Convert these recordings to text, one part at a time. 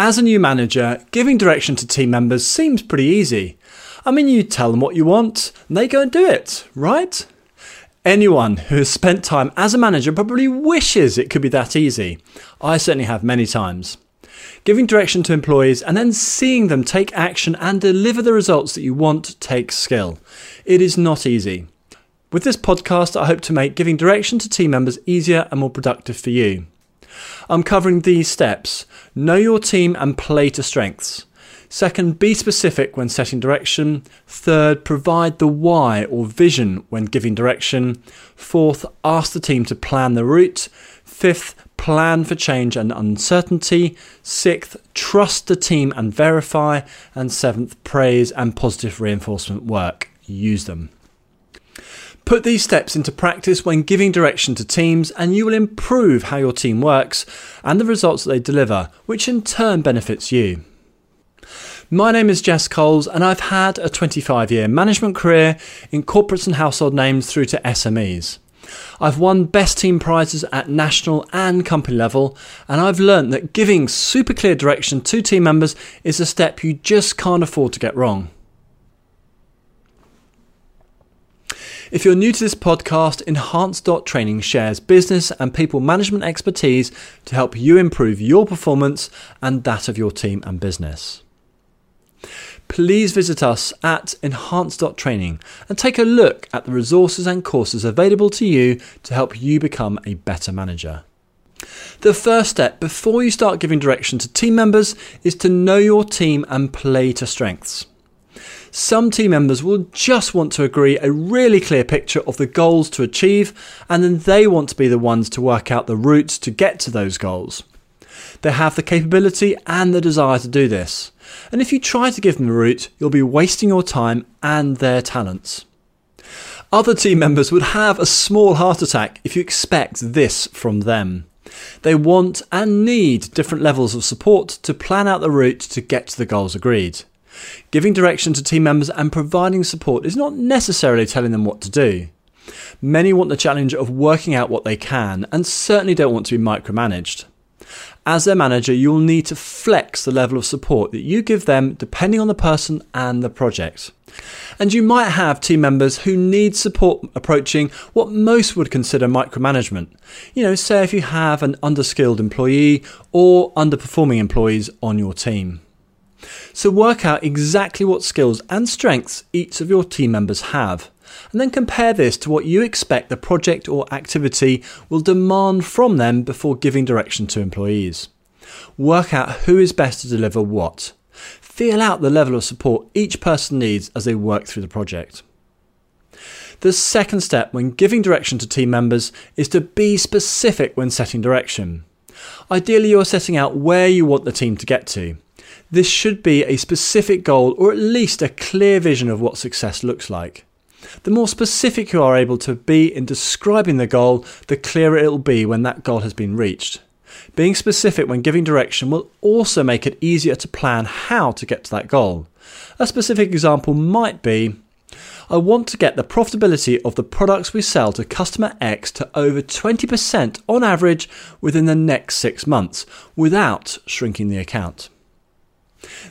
As a new manager, giving direction to team members seems pretty easy. I mean, you tell them what you want, and they go and do it, right? Anyone who has spent time as a manager probably wishes it could be that easy. I certainly have many times. Giving direction to employees and then seeing them take action and deliver the results that you want takes skill. It is not easy. With this podcast, I hope to make giving direction to team members easier and more productive for you. I'm covering these steps know your team and play to strengths. Second, be specific when setting direction. Third, provide the why or vision when giving direction. Fourth, ask the team to plan the route. Fifth, plan for change and uncertainty. Sixth, trust the team and verify. And seventh, praise and positive reinforcement work. Use them. Put these steps into practice when giving direction to teams, and you will improve how your team works and the results that they deliver, which in turn benefits you. My name is Jess Coles, and I've had a 25 year management career in corporates and household names through to SMEs. I've won best team prizes at national and company level, and I've learned that giving super clear direction to team members is a step you just can't afford to get wrong. If you're new to this podcast, Enhanced.training shares business and people management expertise to help you improve your performance and that of your team and business. Please visit us at Enhanced.training and take a look at the resources and courses available to you to help you become a better manager. The first step before you start giving direction to team members is to know your team and play to strengths. Some team members will just want to agree a really clear picture of the goals to achieve, and then they want to be the ones to work out the routes to get to those goals. They have the capability and the desire to do this. And if you try to give them a route, you'll be wasting your time and their talents. Other team members would have a small heart attack if you expect this from them. They want and need different levels of support to plan out the route to get to the goals agreed. Giving direction to team members and providing support is not necessarily telling them what to do. Many want the challenge of working out what they can and certainly don't want to be micromanaged. As their manager, you'll need to flex the level of support that you give them depending on the person and the project. And you might have team members who need support approaching what most would consider micromanagement. You know, say if you have an underskilled employee or underperforming employees on your team. So work out exactly what skills and strengths each of your team members have, and then compare this to what you expect the project or activity will demand from them before giving direction to employees. Work out who is best to deliver what. Feel out the level of support each person needs as they work through the project. The second step when giving direction to team members is to be specific when setting direction. Ideally, you are setting out where you want the team to get to. This should be a specific goal or at least a clear vision of what success looks like. The more specific you are able to be in describing the goal, the clearer it will be when that goal has been reached. Being specific when giving direction will also make it easier to plan how to get to that goal. A specific example might be I want to get the profitability of the products we sell to customer X to over 20% on average within the next six months without shrinking the account.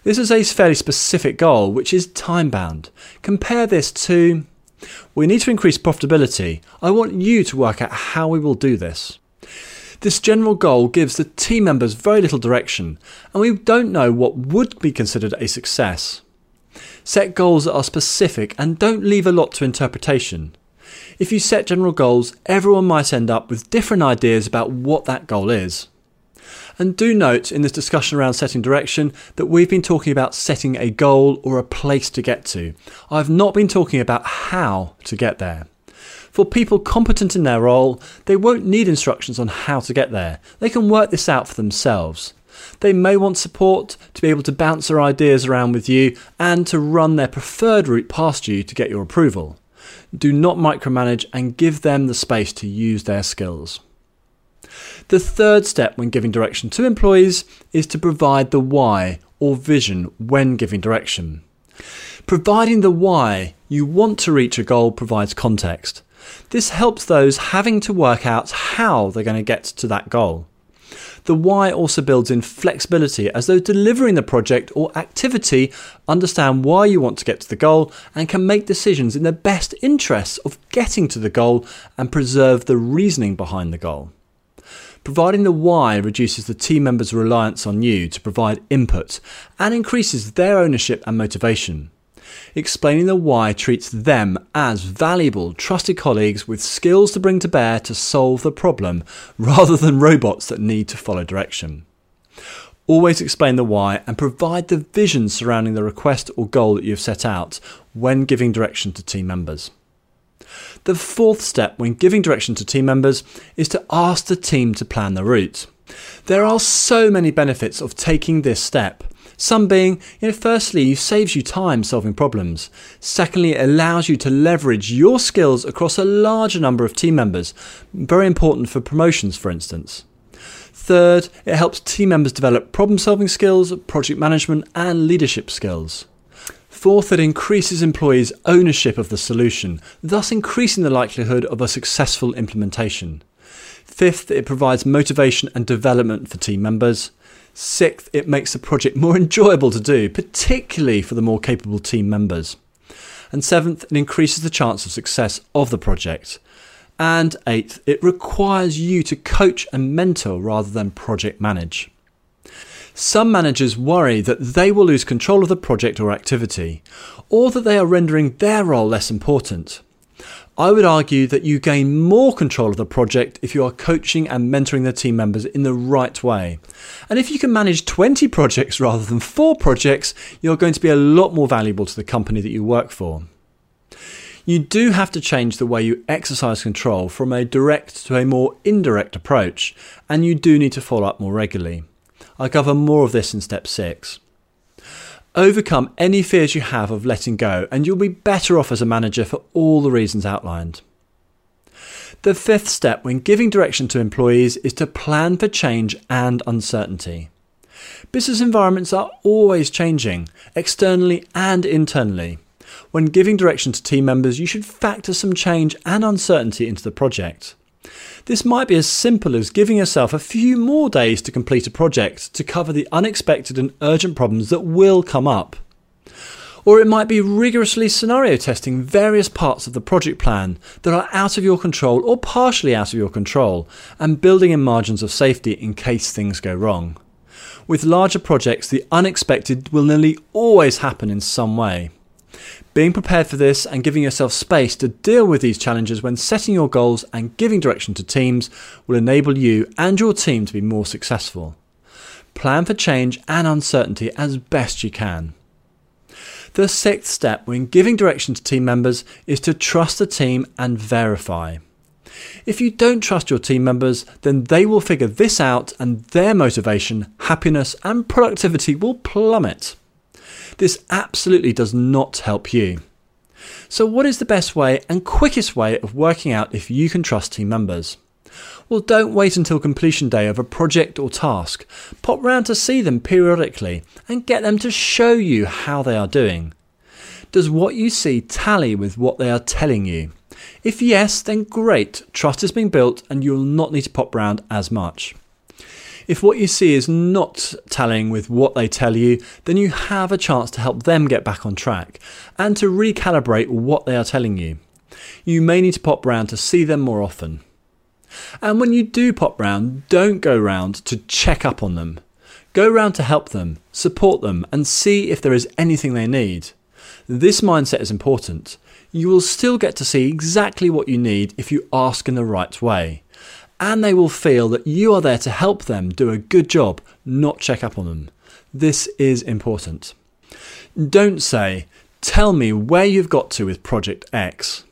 This is a fairly specific goal, which is time bound. Compare this to we need to increase profitability. I want you to work out how we will do this. This general goal gives the team members very little direction, and we don't know what would be considered a success. Set goals that are specific and don't leave a lot to interpretation. If you set general goals, everyone might end up with different ideas about what that goal is. And do note in this discussion around setting direction that we've been talking about setting a goal or a place to get to. I've not been talking about how to get there. For people competent in their role, they won't need instructions on how to get there. They can work this out for themselves. They may want support to be able to bounce their ideas around with you and to run their preferred route past you to get your approval. Do not micromanage and give them the space to use their skills. The third step when giving direction to employees is to provide the why or vision when giving direction. Providing the why you want to reach a goal provides context. This helps those having to work out how they're going to get to that goal. The why also builds in flexibility as those delivering the project or activity understand why you want to get to the goal and can make decisions in the best interests of getting to the goal and preserve the reasoning behind the goal. Providing the why reduces the team members' reliance on you to provide input and increases their ownership and motivation. Explaining the why treats them as valuable, trusted colleagues with skills to bring to bear to solve the problem rather than robots that need to follow direction. Always explain the why and provide the vision surrounding the request or goal that you've set out when giving direction to team members. The fourth step when giving direction to team members is to ask the team to plan the route. There are so many benefits of taking this step. Some being, you know, firstly, it saves you time solving problems. Secondly, it allows you to leverage your skills across a larger number of team members, very important for promotions, for instance. Third, it helps team members develop problem solving skills, project management, and leadership skills. Fourth, it increases employees' ownership of the solution, thus increasing the likelihood of a successful implementation. Fifth, it provides motivation and development for team members. Sixth, it makes the project more enjoyable to do, particularly for the more capable team members. And seventh, it increases the chance of success of the project. And eighth, it requires you to coach and mentor rather than project manage. Some managers worry that they will lose control of the project or activity, or that they are rendering their role less important. I would argue that you gain more control of the project if you are coaching and mentoring the team members in the right way. And if you can manage 20 projects rather than 4 projects, you're going to be a lot more valuable to the company that you work for. You do have to change the way you exercise control from a direct to a more indirect approach, and you do need to follow up more regularly. I'll cover more of this in step six. Overcome any fears you have of letting go, and you'll be better off as a manager for all the reasons outlined. The fifth step when giving direction to employees is to plan for change and uncertainty. Business environments are always changing, externally and internally. When giving direction to team members, you should factor some change and uncertainty into the project. This might be as simple as giving yourself a few more days to complete a project to cover the unexpected and urgent problems that will come up. Or it might be rigorously scenario testing various parts of the project plan that are out of your control or partially out of your control and building in margins of safety in case things go wrong. With larger projects, the unexpected will nearly always happen in some way. Being prepared for this and giving yourself space to deal with these challenges when setting your goals and giving direction to teams will enable you and your team to be more successful. Plan for change and uncertainty as best you can. The sixth step when giving direction to team members is to trust the team and verify. If you don't trust your team members, then they will figure this out and their motivation, happiness, and productivity will plummet. This absolutely does not help you. So, what is the best way and quickest way of working out if you can trust team members? Well, don't wait until completion day of a project or task. Pop round to see them periodically and get them to show you how they are doing. Does what you see tally with what they are telling you? If yes, then great, trust has been built and you'll not need to pop round as much. If what you see is not tallying with what they tell you, then you have a chance to help them get back on track and to recalibrate what they are telling you. You may need to pop round to see them more often. And when you do pop round, don't go round to check up on them. Go round to help them, support them, and see if there is anything they need. This mindset is important. You will still get to see exactly what you need if you ask in the right way and they will feel that you are there to help them do a good job, not check up on them. This is important. Don't say, Tell me where you've got to with Project X.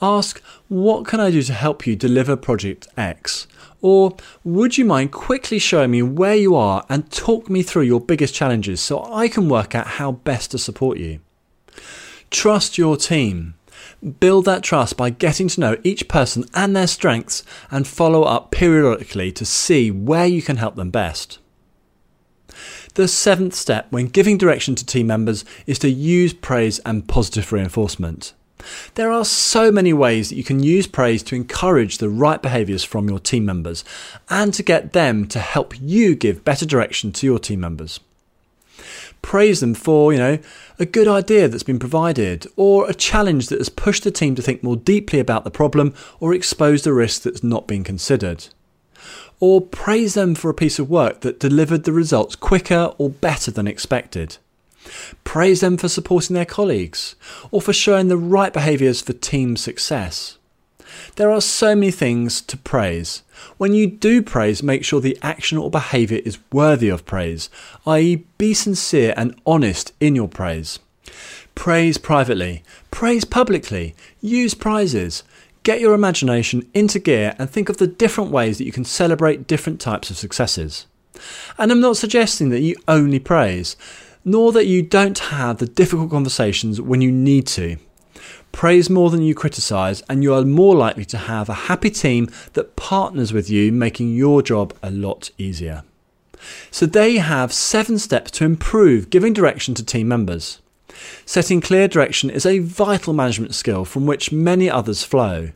Ask, What can I do to help you deliver Project X? Or, Would you mind quickly showing me where you are and talk me through your biggest challenges so I can work out how best to support you? Trust your team. Build that trust by getting to know each person and their strengths and follow up periodically to see where you can help them best. The seventh step when giving direction to team members is to use praise and positive reinforcement. There are so many ways that you can use praise to encourage the right behaviours from your team members and to get them to help you give better direction to your team members. Praise them for, you know, a good idea that's been provided or a challenge that has pushed the team to think more deeply about the problem or exposed a risk that's not been considered. Or praise them for a piece of work that delivered the results quicker or better than expected. Praise them for supporting their colleagues or for showing the right behaviours for team success. There are so many things to praise. When you do praise, make sure the action or behaviour is worthy of praise, i.e., be sincere and honest in your praise. Praise privately, praise publicly, use prizes. Get your imagination into gear and think of the different ways that you can celebrate different types of successes. And I'm not suggesting that you only praise nor that you don't have the difficult conversations when you need to. Praise more than you criticise, and you are more likely to have a happy team that partners with you, making your job a lot easier. So, there you have seven steps to improve giving direction to team members. Setting clear direction is a vital management skill from which many others flow.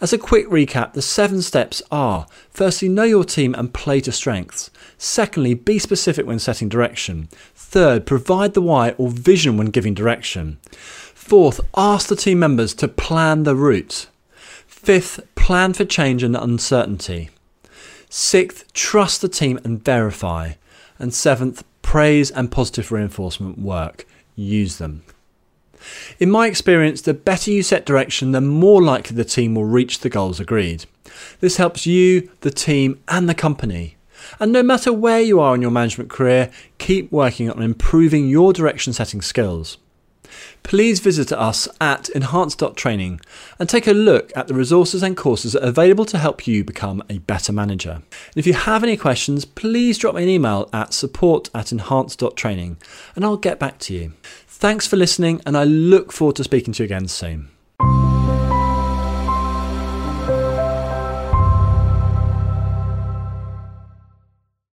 As a quick recap, the seven steps are firstly, know your team and play to strengths. Secondly, be specific when setting direction. Third, provide the why or vision when giving direction. Fourth, ask the team members to plan the route. Fifth, plan for change and uncertainty. Sixth, trust the team and verify. And seventh, praise and positive reinforcement work. Use them. In my experience, the better you set direction, the more likely the team will reach the goals agreed. This helps you, the team, and the company. And no matter where you are in your management career, keep working on improving your direction setting skills. Please visit us at enhance.training and take a look at the resources and courses that are available to help you become a better manager. And if you have any questions, please drop me an email at support at enhance.training and I'll get back to you. Thanks for listening, and I look forward to speaking to you again soon.